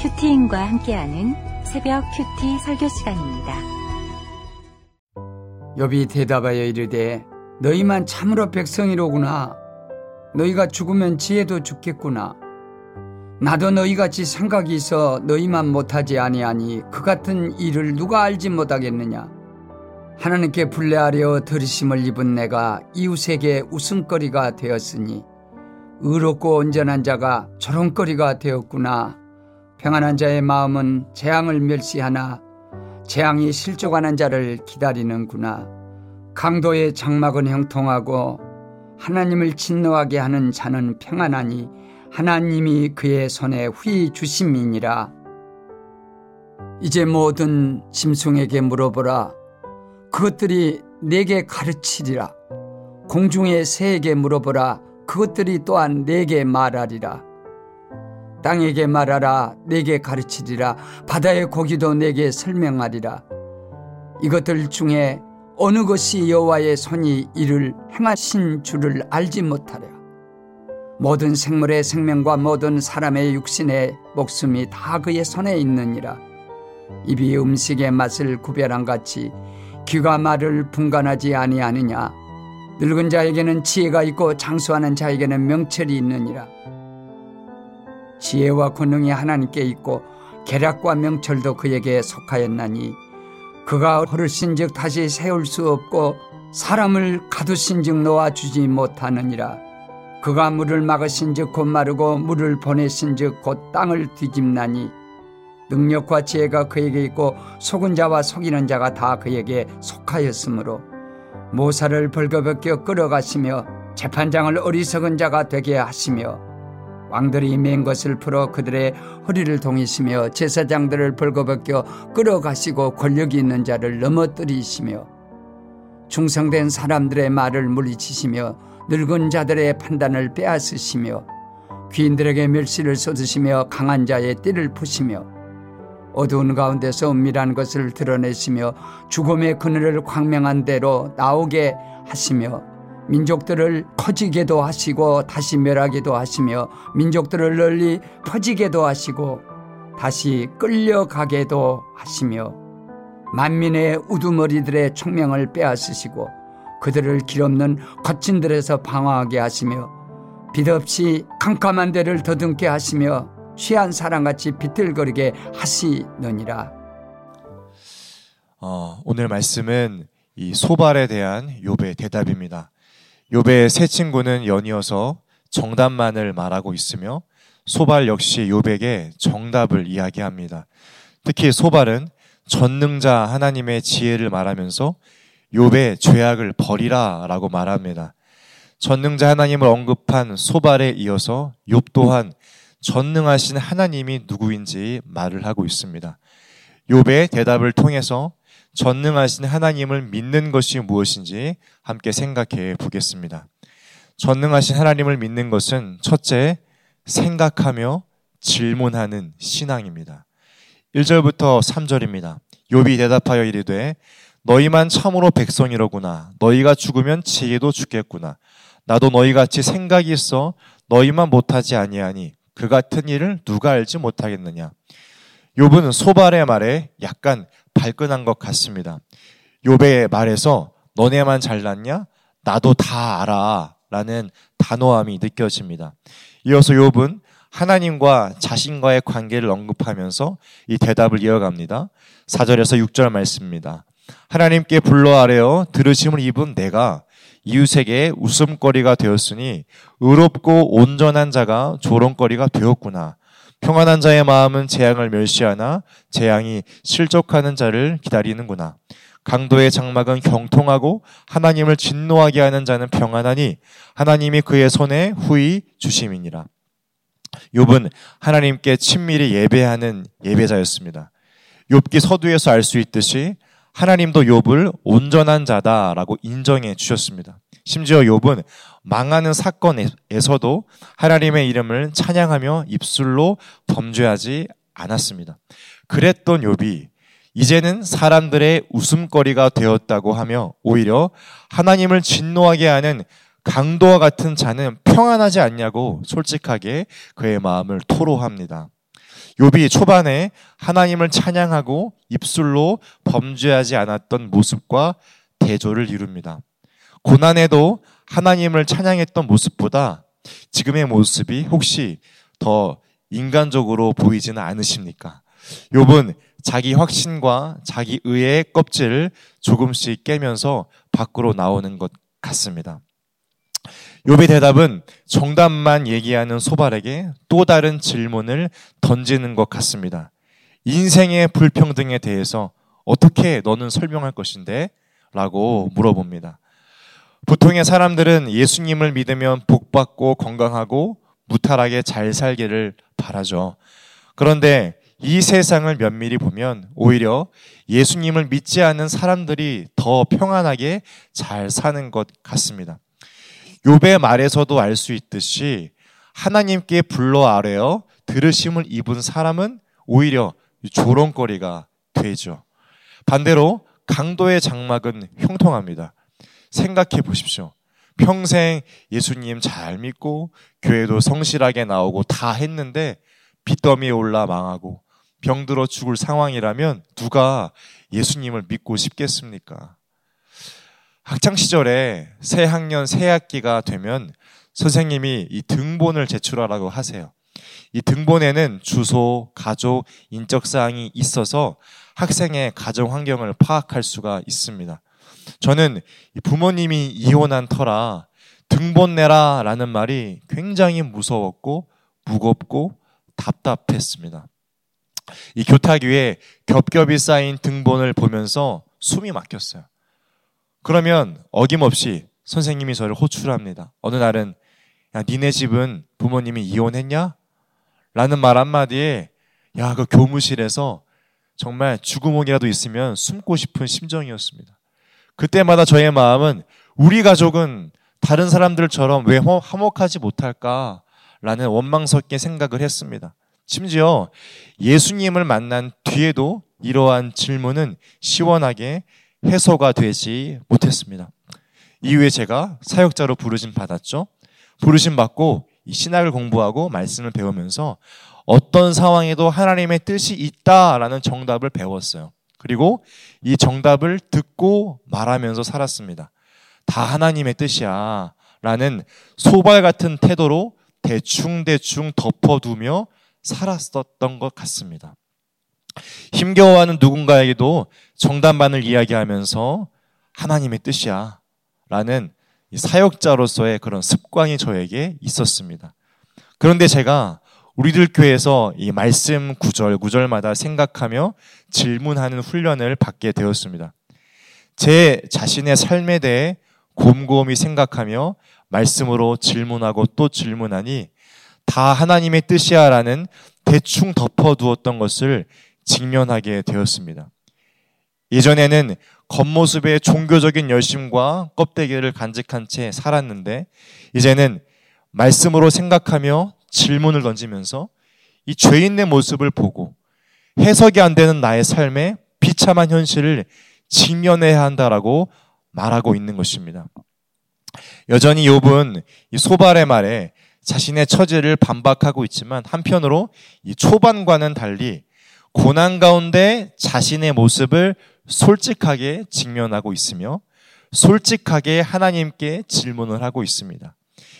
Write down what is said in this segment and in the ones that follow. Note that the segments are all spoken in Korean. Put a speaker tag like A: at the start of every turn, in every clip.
A: 큐티인과 함께하는 새벽 큐티 설교 시간입니다.
B: 욥이 대답하여 이르되 너희만 참으로 백성이로구나. 너희가 죽으면 지혜도 죽겠구나. 나도 너희같이 생각이 있어 너희만 못하지 아니하니 그 같은 일을 누가 알지 못하겠느냐? 하나님께 불례하려 들으심을 입은 내가 이웃에게 웃음거리가 되었으니 의롭고 온전한 자가 조롱거리가 되었구나 평안한 자의 마음은 재앙을 멸시하나 재앙이 실족하는 자를 기다리는구나 강도의 장막은 형통하고 하나님을 진노하게 하는 자는 평안하니 하나님이 그의 손에 후히 주심이니라. 이제 모든 짐승에게 물어보라. 그것들이 내게 가르치리라. 공중의 새에게 물어보라. 그것들이 또한 내게 말하리라. 땅에게 말하라. 내게 가르치리라. 바다의 고기도 내게 설명하리라. 이것들 중에 어느 것이 여호와의 손이 이를 행하신 줄을 알지 못하랴. 모든 생물의 생명과 모든 사람의 육신의 목숨이 다 그의 손에 있느니라. 입이 음식의 맛을 구별한 같이 귀가 말을 분간하지 아니하느냐. 늙은 자에게는 지혜가 있고 장수하는 자에게는 명철이 있느니라. 지혜와 권능이 하나님께 있고 계략과 명철도 그에게 속하였나니 그가 허르신즉 다시 세울 수 없고 사람을 가두신즉 놓아 주지 못하느니라. 그가 물을 막으신즉 곧 마르고 물을 보내신즉 곧 땅을 뒤집나니 능력과 지혜가 그에게 있고 속은 자와 속이는 자가 다 그에게 속하였으므로 모사를 벌거벗겨 끌어가시며 재판장을 어리석은 자가 되게 하시며 왕들이 맨 것을 풀어 그들의 허리를 동이시며 제사장들을 벌거벗겨 끌어가시고 권력이 있는 자를 넘어뜨리시며 충성된 사람들의 말을 물리치시며 늙은 자들의 판단을 빼앗으시며 귀인들에게 멸시를 쏟으시며 강한 자의 띠를 푸시며 어두운 가운데서 은밀한 것을 드러내시며 죽음의 그늘을 광명한 대로 나오게 하시며 민족들을 커지게도 하시고 다시 멸하기도 하시며 민족들을 널리 퍼지게도 하시고 다시 끌려가게도 하시며 만민의 우두머리들의 총명을 빼앗으시고 그들을 길없는 거친 들에서 방황하게 하시며 빛없이 캄캄한 데를 더듬게 하시며 취한 사람같이 비틀거리게 하시느니라.
C: 어, 오늘 말씀은 이 소발에 대한 욥의 대답입니다. 욥의 세 친구는 연이어서 정답만을 말하고 있으며 소발 역시 욥에게 정답을 이야기합니다. 특히 소발은 전능자 하나님의 지혜를 말하면서 욥의 죄악을 버리라라고 말합니다. 전능자 하나님을 언급한 소발에 이어서 욥 또한 전능하신 하나님이 누구인지 말을 하고 있습니다. 욥의 대답을 통해서 전능하신 하나님을 믿는 것이 무엇인지 함께 생각해 보겠습니다. 전능하신 하나님을 믿는 것은 첫째, 생각하며 질문하는 신앙입니다. 1절부터 3절입니다. 욥이 대답하여 이르되 너희만 참으로 백성이로구나. 너희가 죽으면 지혜도 죽겠구나. 나도 너희 같이 생각이 있어 너희만 못하지 아니하니 그 같은 일을 누가 알지 못하겠느냐. 욥은 소발의 말에 약간 발끈한 것 같습니다. 욥의 말에서 너네만 잘났냐? 나도 다 알아. 라는 단호함이 느껴집니다. 이어서 욥은 하나님과 자신과의 관계를 언급하면서 이 대답을 이어갑니다. 4절에서 6절 말씀입니다. 하나님께 불러 아래어 들으심을 입은 내가 이웃에게 웃음거리가 되었으니 의롭고 온전한 자가 조롱거리가 되었구나. 평안한 자의 마음은 재앙을 멸시하나 재앙이 실족하는 자를 기다리는구나. 강도의 장막은 경통하고 하나님을 진노하게 하는 자는 평안하니 하나님이 그의 손에 후히 주심이니라. 욥은 하나님께 친밀히 예배하는 예배자였습니다. 욥기 서두에서 알 수 있듯이 하나님도 욥을 온전한 자다라고 인정해 주셨습니다. 심지어 욥은 망하는 사건에서도 하나님의 이름을 찬양하며 입술로 범죄하지 않았습니다. 그랬던 욥이 이제는 사람들의 웃음거리가 되었다고 하며 오히려 하나님을 진노하게 하는 강도와 같은 자는 평안하지 않냐고 솔직하게 그의 마음을 토로합니다. 욥이 초반에 하나님을 찬양하고 입술로 범죄하지 않았던 모습과 대조를 이룹니다. 고난에도 하나님을 찬양했던 모습보다 지금의 모습이 혹시 더 인간적으로 보이지는 않으십니까? 욥은 자기 확신과 자기 의의 껍질을 조금씩 깨면서 밖으로 나오는 것 같습니다. 욥의 대답은 정답만 얘기하는 소발에게 또 다른 질문을 던지는 것 같습니다. 인생의 불평등에 대해서 어떻게 너는 설명할 것인데? 라고 물어봅니다. 보통의 사람들은 예수님을 믿으면 복받고 건강하고 무탈하게 잘 살기를 바라죠. 그런데 이 세상을 면밀히 보면 오히려 예수님을 믿지 않는 사람들이 더 평안하게 잘 사는 것 같습니다. 욥의 말에서도 알 수 있듯이 하나님께 불러 아뢰어 들으심을 입은 사람은 오히려 조롱거리가 되죠. 반대로 강도의 장막은 형통합니다. 생각해 보십시오. 평생 예수님 잘 믿고 교회도 성실하게 나오고 다 했는데 빚더미에 올라 망하고 병들어 죽을 상황이라면 누가 예수님을 믿고 싶겠습니까? 학창 시절에 새 학년 새 학기가 되면 선생님이 이 등본을 제출하라고 하세요. 이 등본에는 주소, 가족, 인적 사항이 있어서 학생의 가정 환경을 파악할 수가 있습니다. 저는 부모님이 이혼한 터라 등본 내라라는 말이 굉장히 무서웠고 무겁고 답답했습니다. 이 교탁 위에 겹겹이 쌓인 등본을 보면서 숨이 막혔어요. 그러면 어김없이 선생님이 저를 호출합니다. 어느 날은 야 니네 집은 부모님이 이혼했냐? 라는 말 한마디에 야 그 교무실에서 정말 죽음옥이라도 있으면 숨고 싶은 심정이었습니다. 그때마다 저의 마음은 우리 가족은 다른 사람들처럼 왜 화목하지 못할까라는 원망스럽게 생각을 했습니다. 심지어 예수님을 만난 뒤에도 이러한 질문은 시원하게 해소가 되지 못했습니다. 이후에 제가 사역자로 부르심 받았죠. 부르심 받고 신학을 공부하고 말씀을 배우면서 어떤 상황에도 하나님의 뜻이 있다라는 정답을 배웠어요. 그리고 이 정답을 듣고 말하면서 살았습니다. 다 하나님의 뜻이야. 라는 소발 같은 태도로 대충대충 덮어두며 살았었던 것 같습니다. 힘겨워하는 누군가에게도 정답만을 이야기하면서 하나님의 뜻이야. 라는 사역자로서의 그런 습관이 저에게 있었습니다. 그런데 제가 우리들 교회에서 이 말씀 구절 구절마다 생각하며 질문하는 훈련을 받게 되었습니다. 제 자신의 삶에 대해 곰곰이 생각하며 말씀으로 질문하고 또 질문하니 다 하나님의 뜻이야라는 대충 덮어두었던 것을 직면하게 되었습니다. 예전에는 겉모습의 종교적인 열심과 껍데기를 간직한 채 살았는데 이제는 말씀으로 생각하며 질문을 던지면서 이 죄인의 모습을 보고 해석이 안 되는 나의 삶에 비참한 현실을 직면해야 한다라고 말하고 있는 것입니다. 여전히 욥은 이 소발의 말에 자신의 처지를 반박하고 있지만 한편으로 이 초반과는 달리 고난 가운데 자신의 모습을 솔직하게 직면하고 있으며 솔직하게 하나님께 질문을 하고 있습니다.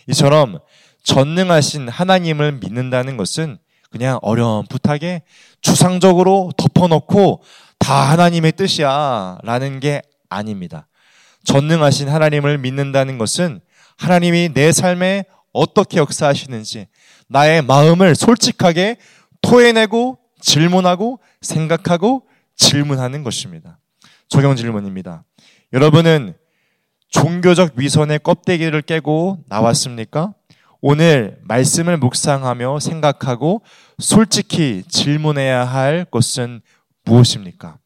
C: 이처럼 전능하신 하나님을 믿는다는 것은 그냥 어렴풋하게 추상적으로 덮어놓고 다 하나님의 뜻이야 라는 게 아닙니다. 전능하신 하나님을 믿는다는 것은 하나님이 내 삶에 어떻게 역사하시는지 나의 마음을 솔직하게 토해내고 질문하고 생각하고 질문하는 것입니다. 적용 질문입니다. 여러분은 종교적 위선의 껍데기를 깨고 나왔습니까? 오늘 말씀을 묵상하며 생각하고 솔직히 질문해야 할 것은 무엇입니까?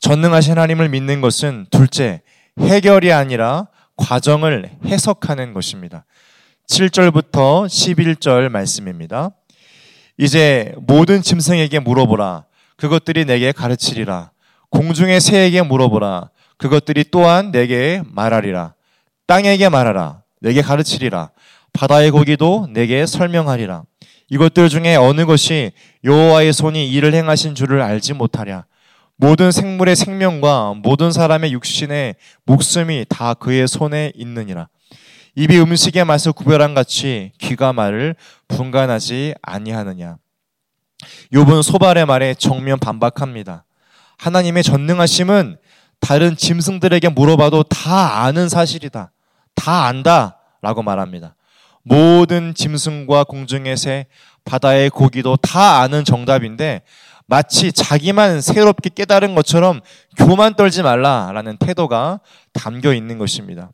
C: 전능하신 하나님을 믿는 것은 둘째, 해결이 아니라 과정을 해석하는 것입니다. 7절부터 11절 말씀입니다. 이제 모든 짐승에게 물어보라. 그것들이 내게 가르치리라. 공중의 새에게 물어보라. 그것들이 또한 내게 말하리라. 땅에게 말하라. 내게 가르치리라. 바다의 고기도 내게 설명하리라. 이것들 중에 어느 것이 여호와의 손이 이를 행하신 줄을 알지 못하랴. 모든 생물의 생명과 모든 사람의 육신의 목숨이 다 그의 손에 있느니라. 입이 음식의 맛을 구별한 같이 귀가 말을 분간하지 아니하느냐. 욥은 소발의 말에 정면 반박합니다. 하나님의 전능하심은 다른 짐승들에게 물어봐도 다 아는 사실이다. 다 안다. 라고 말합니다. 모든 짐승과 공중의 새, 바다의 고기도 다 아는 정답인데 마치 자기만 새롭게 깨달은 것처럼 교만 떨지 말라라는 태도가 담겨 있는 것입니다.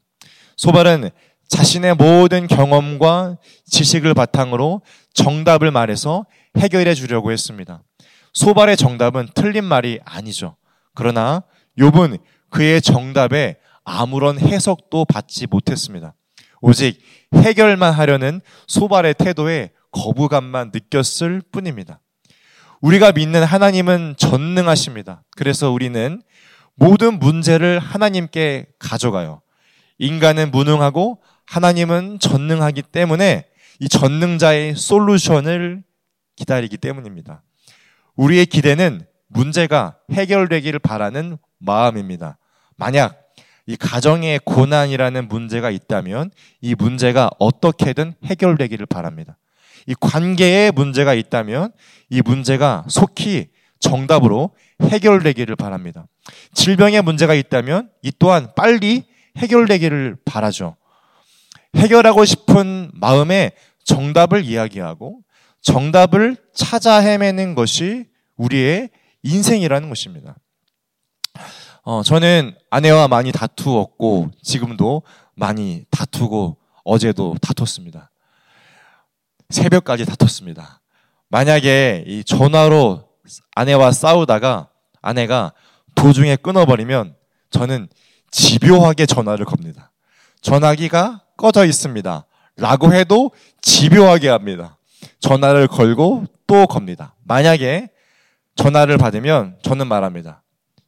C: 소발은 자신의 모든 경험과 지식을 바탕으로 정답을 말해서 해결해 주려고 했습니다. 소발의 정답은 틀린 말이 아니죠. 그러나 욥은 그의 정답에 아무런 해석도 받지 못했습니다. 오직 해결만 하려는 소발의 태도에 거부감만 느꼈을 뿐입니다. 우리가 믿는 하나님은 전능하십니다. 그래서 우리는 모든 문제를 하나님께 가져가요. 인간은 무능하고 하나님은 전능하기 때문에 이 전능자의 솔루션을 기다리기 때문입니다. 우리의 기대는 문제가 해결되기를 바라는 마음입니다. 만약 이 가정의 고난이라는 문제가 있다면 이 문제가 어떻게든 해결되기를 바랍니다. 이 관계에 문제가 있다면 이 문제가 속히 정답으로 해결되기를 바랍니다. 질병에 문제가 있다면 이 또한 빨리 해결되기를 바라죠. 해결하고 싶은 마음에 정답을 이야기하고 정답을 찾아 헤매는 것이 우리의 인생이라는 것입니다. 어, 저는 아내와 많이 다투었고 지금도 많이 다투고 어제도 다퉜습니다. 새벽까지 다퉜습니다. 만약에 이 전화로 아내와 싸우다가 아내가 도중에 끊어버리면 저는 집요하게 전화를 겁니다. 전화기가 꺼져 있습니다. 라고 해도 집요하게 합니다. 전화를 걸고 또 겁니다. 만약에 전화를 받으면 저는 말합니다.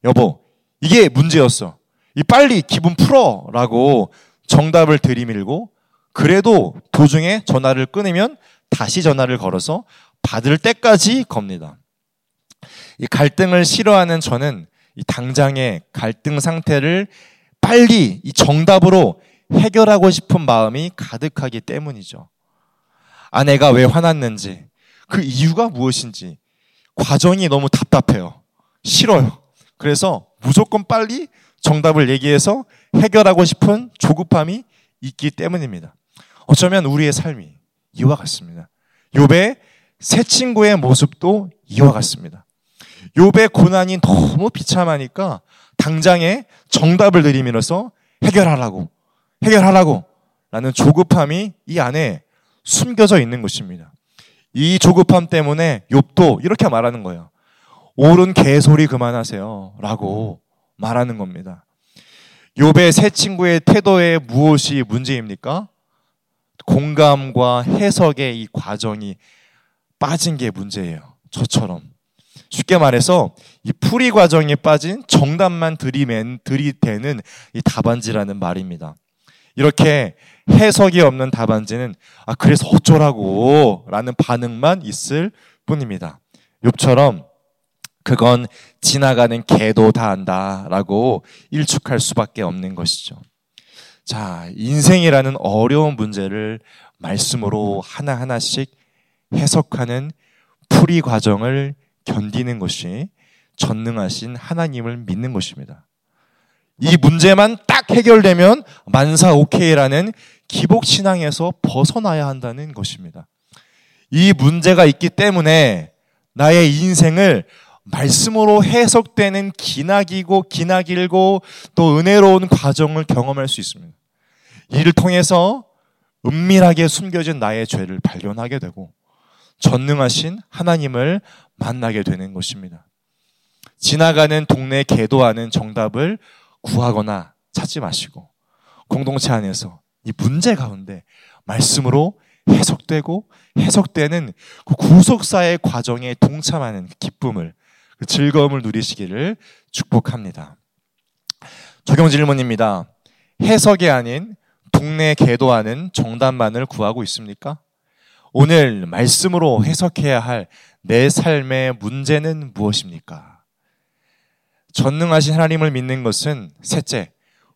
C: 여보, 이게 문제였어. 이 빨리 기분 풀어! 라고 정답을 들이밀고 그래도 도중에 전화를 끊으면 다시 전화를 걸어서 받을 때까지 겁니다. 이 갈등을 싫어하는 저는 이 당장의 갈등 상태를 빨리 이 정답으로 해결하고 싶은 마음이 가득하기 때문이죠. 아내가 왜 화났는지, 그 이유가 무엇인지, 과정이 너무 답답해요. 싫어요. 그래서 무조건 빨리 정답을 얘기해서 해결하고 싶은 조급함이 있기 때문입니다. 어쩌면 우리의 삶이 이와 같습니다. 욥의 새 친구의 모습도 이와 같습니다. 욥의 고난이 너무 비참하니까 당장에 정답을 들이밀어서 해결하라고 해결하라고 라는 조급함이 이 안에 숨겨져 있는 것입니다. 이 조급함 때문에 욥도 이렇게 말하는 거예요. 옳은 개소리 그만하세요. 라고 말하는 겁니다. 욥의 새 친구의 태도에 무엇이 문제입니까? 공감과 해석의 이 과정이 빠진 게 문제예요. 저처럼. 쉽게 말해서 이 풀이 과정에 빠진 정답만 들이맨, 들이대는 이 답안지라는 말입니다. 이렇게 해석이 없는 답안지는 아 그래서 어쩌라고 라는 반응만 있을 뿐입니다. 욥처럼 그건 지나가는 개도 다 안다라고 일축할 수밖에 없는 것이죠. 자, 인생이라는 어려운 문제를 말씀으로 하나하나씩 해석하는 풀이 과정을 견디는 것이 전능하신 하나님을 믿는 것입니다. 이 문제만 딱 해결되면 만사 오케이라는 기복 신앙에서 벗어나야 한다는 것입니다. 이 문제가 있기 때문에 나의 인생을 말씀으로 해석되는 기나기고 기나길고 또 은혜로운 과정을 경험할 수 있습니다. 이를 통해서 은밀하게 숨겨진 나의 죄를 발견하게 되고 전능하신 하나님을 만나게 되는 것입니다. 지나가는 동네 개도하는 정답을 구하거나 찾지 마시고 공동체 안에서 이 문제 가운데 말씀으로 해석되고 해석되는 그 구속사의 과정에 동참하는 그 기쁨을 그 즐거움을 누리시기를 축복합니다. 적용 질문입니다. 해석이 아닌 동네 개도하는 정답만을 구하고 있습니까? 오늘 말씀으로 해석해야 할 내 삶의 문제는 무엇입니까? 전능하신 하나님을 믿는 것은 셋째,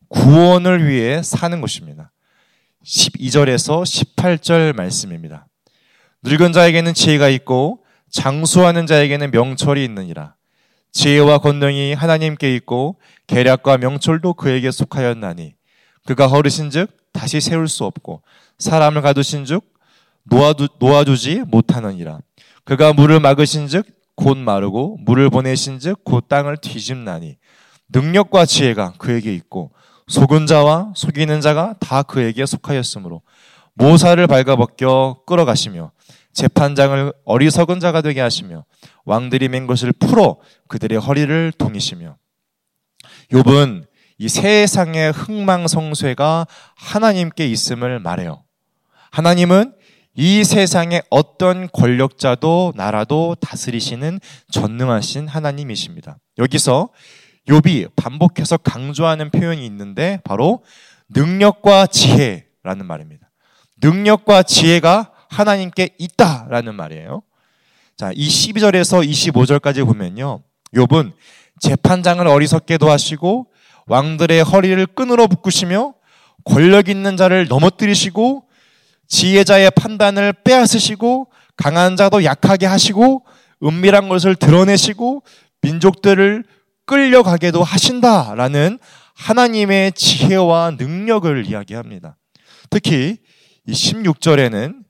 C: 구원을 위해 사는 것입니다. 12절에서 18절 말씀입니다. 늙은 자에게는 지혜가 있고 장수하는 자에게는 명철이 있느니라. 지혜와 권능이 하나님께 있고 계략과 명철도 그에게 속하였나니 그가 허르신즉 다시 세울 수 없고 사람을 가두신즉 놓아두, 놓아두지 못하느니라. 그가 물을 막으신즉 곧 마르고 물을 보내신즉 곧 땅을 뒤집나니 능력과 지혜가 그에게 있고 속은 자와 속이는 자가 다 그에게 속하였으므로 모사를 발가벗겨 끌어가시며 재판장을 어리석은 자가 되게 하시며 왕들이 맨 것을 풀어 그들의 허리를 동이시며 욥은 이 세상의 흥망성쇠가 하나님께 있음을 말해요. 하나님은 이 세상의 어떤 권력자도 나라도 다스리시는 전능하신 하나님이십니다. 여기서 욥이 반복해서 강조하는 표현이 있는데 바로 능력과 지혜라는 말입니다. 능력과 지혜가 하나님께 있다라는 말이에요. 자, 이 12절에서 25절까지 보면요. 욥은 재판장을 어리석게도 하시고 왕들의 허리를 끈으로 묶으시며 권력 있는 자를 넘어뜨리시고 지혜자의 판단을 빼앗으시고 강한 자도 약하게 하시고 은밀한 것을 드러내시고 민족들을 끌려가게도 하신다라는 하나님의 지혜와 능력을 이야기합니다. 특히 이 16절에는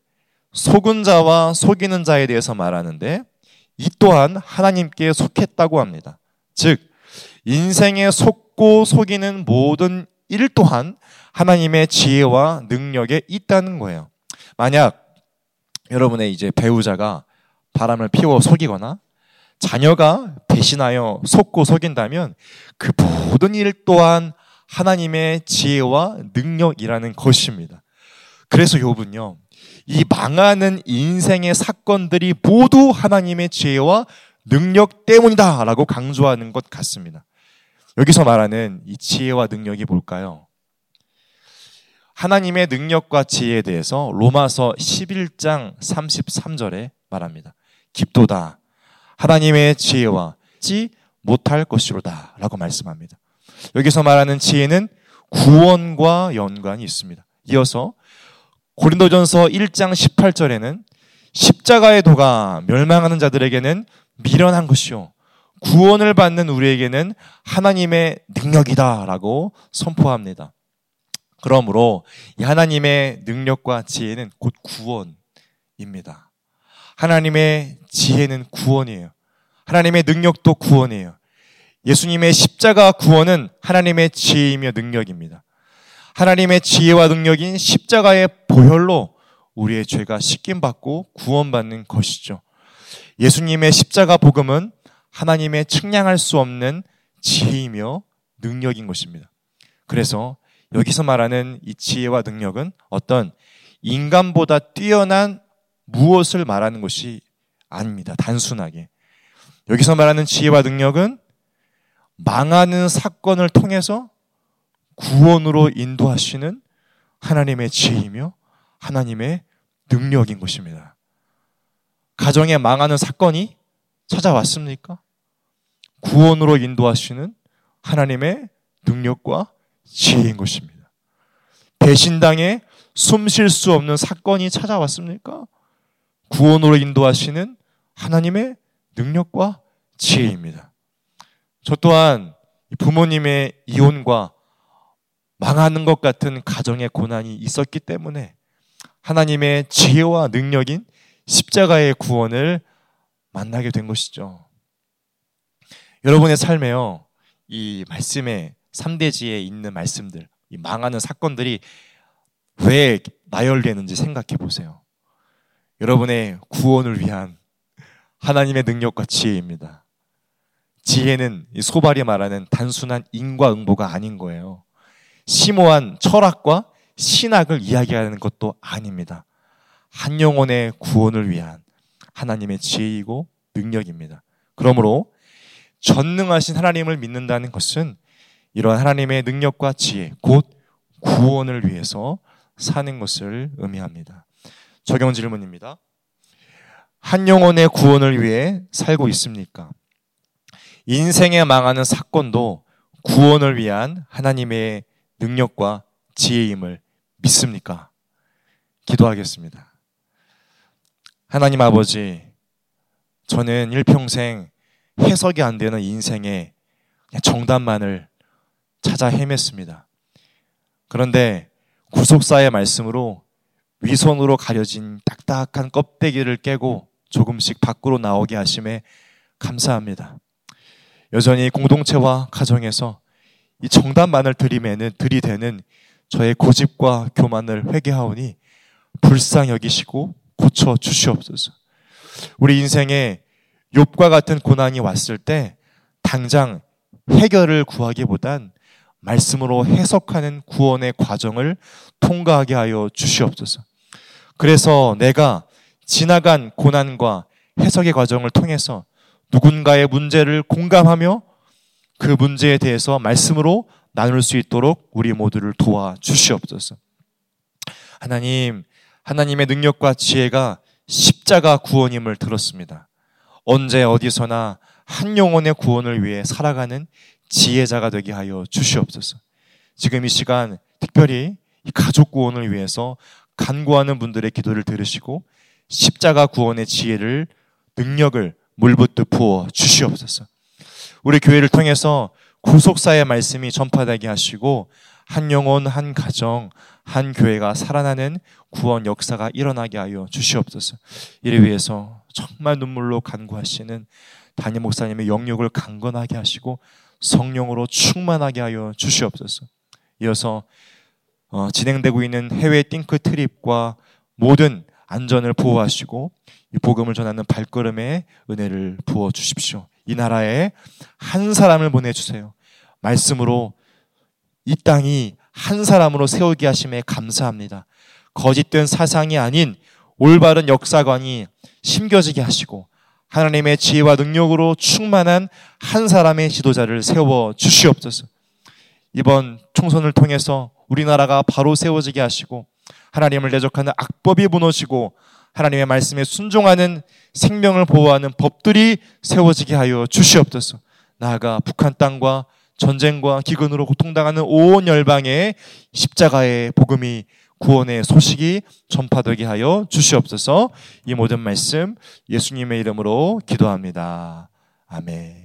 C: 속은 자와 속이는 자에 대해서 말하는데 이 또한 하나님께 속했다고 합니다. 즉 인생에 속고 속이는 모든 일 또한 하나님의 지혜와 능력에 있다는 거예요. 만약 여러분의 이제 배우자가 바람을 피워 속이거나 자녀가 배신하여 속고 속인다면 그 모든 일 또한 하나님의 지혜와 능력이라는 것입니다. 그래서 욥은요. 이 망하는 인생의 사건들이 모두 하나님의 지혜와 능력 때문이다 라고 강조하는 것 같습니다. 여기서 말하는 이 지혜와 능력이 뭘까요? 하나님의 능력과 지혜에 대해서 로마서 11장 33절에 말합니다. 깊도다. 하나님의 지혜와 지 못할 것이로다. 라고 말씀합니다. 여기서 말하는 지혜는 구원과 연관이 있습니다. 이어서 고린도전서 1장 18절에는 십자가의 도가 멸망하는 자들에게는 미련한 것이요. 구원을 받는 우리에게는 하나님의 능력이다라고 선포합니다. 그러므로 이 하나님의 능력과 지혜는 곧 구원입니다. 하나님의 지혜는 구원이에요. 하나님의 능력도 구원이에요. 예수님의 십자가 구원은 하나님의 지혜이며 능력입니다. 하나님의 지혜와 능력인 십자가의 보혈로 우리의 죄가 씻김 받고 구원받는 것이죠. 예수님의 십자가 복음은 하나님의 측량할 수 없는 지혜이며 능력인 것입니다. 그래서 여기서 말하는 이 지혜와 능력은 어떤 인간보다 뛰어난 무엇을 말하는 것이 아닙니다. 단순하게. 여기서 말하는 지혜와 능력은 망하는 사건을 통해서 구원으로 인도하시는 하나님의 지혜이며 하나님의 능력인 것입니다. 가정에 망하는 사건이 찾아왔습니까? 구원으로 인도하시는 하나님의 능력과 지혜인 것입니다. 배신당에 숨쉴 수 없는 사건이 찾아왔습니까? 구원으로 인도하시는 하나님의 능력과 지혜입니다. 저 또한 부모님의 이혼과 망하는 것 같은 가정의 고난이 있었기 때문에 하나님의 지혜와 능력인 십자가의 구원을 만나게 된 것이죠. 여러분의 삶에요, 이 말씀의 3대지에 있는 말씀들, 이 망하는 사건들이 왜 나열되는지 생각해 보세요. 여러분의 구원을 위한 하나님의 능력과 지혜입니다. 지혜는 소발이 말하는 단순한 인과응보가 아닌 거예요. 심오한 철학과 신학을 이야기하는 것도 아닙니다. 한 영혼의 구원을 위한 하나님의 지혜이고 능력입니다. 그러므로 전능하신 하나님을 믿는다는 것은 이러한 하나님의 능력과 지혜, 곧 구원을 위해서 사는 것을 의미합니다. 적용 질문입니다. 한 영혼의 구원을 위해 살고 있습니까? 인생에 망하는 사건도 구원을 위한 하나님의 능력과 지혜임을 믿습니까? 기도하겠습니다. 하나님 아버지, 저는 일평생 해석이 안 되는 인생의 정답만을 찾아 헤맸습니다. 그런데 구속사의 말씀으로 위선으로 가려진 딱딱한 껍데기를 깨고 조금씩 밖으로 나오게 하심에 감사합니다. 여전히 공동체와 가정에서 이 정답만을 들이매는 들이대는 저의 고집과 교만을 회개하오니 불쌍히 여기시고 고쳐 주시옵소서. 우리 인생에 욥과 같은 고난이 왔을 때 당장 해결을 구하기보단 말씀으로 해석하는 구원의 과정을 통과하게 하여 주시옵소서. 그래서 내가 지나간 고난과 해석의 과정을 통해서 누군가의 문제를 공감하며 그 문제에 대해서 말씀으로 나눌 수 있도록 우리 모두를 도와 주시옵소서. 하나님, 하나님의 능력과 지혜가 십자가 구원임을 들었습니다. 언제 어디서나 한 영혼의 구원을 위해 살아가는 지혜자가 되게 하여 주시옵소서. 지금 이 시간 특별히 이 가족 구원을 위해서 간구하는 분들의 기도를 들으시고 십자가 구원의 지혜를 능력을 물붓듯 부어 주시옵소서. 우리 교회를 통해서 구속사의 말씀이 전파되게 하시고 한 영혼, 한 가정, 한 교회가 살아나는 구원 역사가 일어나게 하여 주시옵소서. 이를 위해서 정말 눈물로 간구하시는 담임 목사님의 영역을 강건하게 하시고 성령으로 충만하게 하여 주시옵소서. 이어서 어, 진행되고 있는 해외 띵크 트립과 모든 안전을 보호하시고 이 복음을 전하는 발걸음에 은혜를 부어 주십시오. 이 나라에 한 사람을 보내 주세요. 말씀으로 이 땅이 한 사람으로 세우게 하심에 감사합니다. 거짓된 사상이 아닌 올바른 역사관이 심겨지게 하시고 하나님의 지혜와 능력으로 충만한 한 사람의 지도자를 세워 주시옵소서. 이번 총선을 통해서 우리나라가 바로 세워지게 하시고 하나님을 대적하는 악법이 무너지고 하나님의 말씀에 순종하는 생명을 보호하는 법들이 세워지게 하여 주시옵소서. 나아가 북한 땅과 전쟁과 기근으로 고통당하는 온 열방에 십자가의 복음이 구원의 소식이 전파되게 하여 주시옵소서. 이 모든 말씀 예수님의 이름으로 기도합니다. 아멘.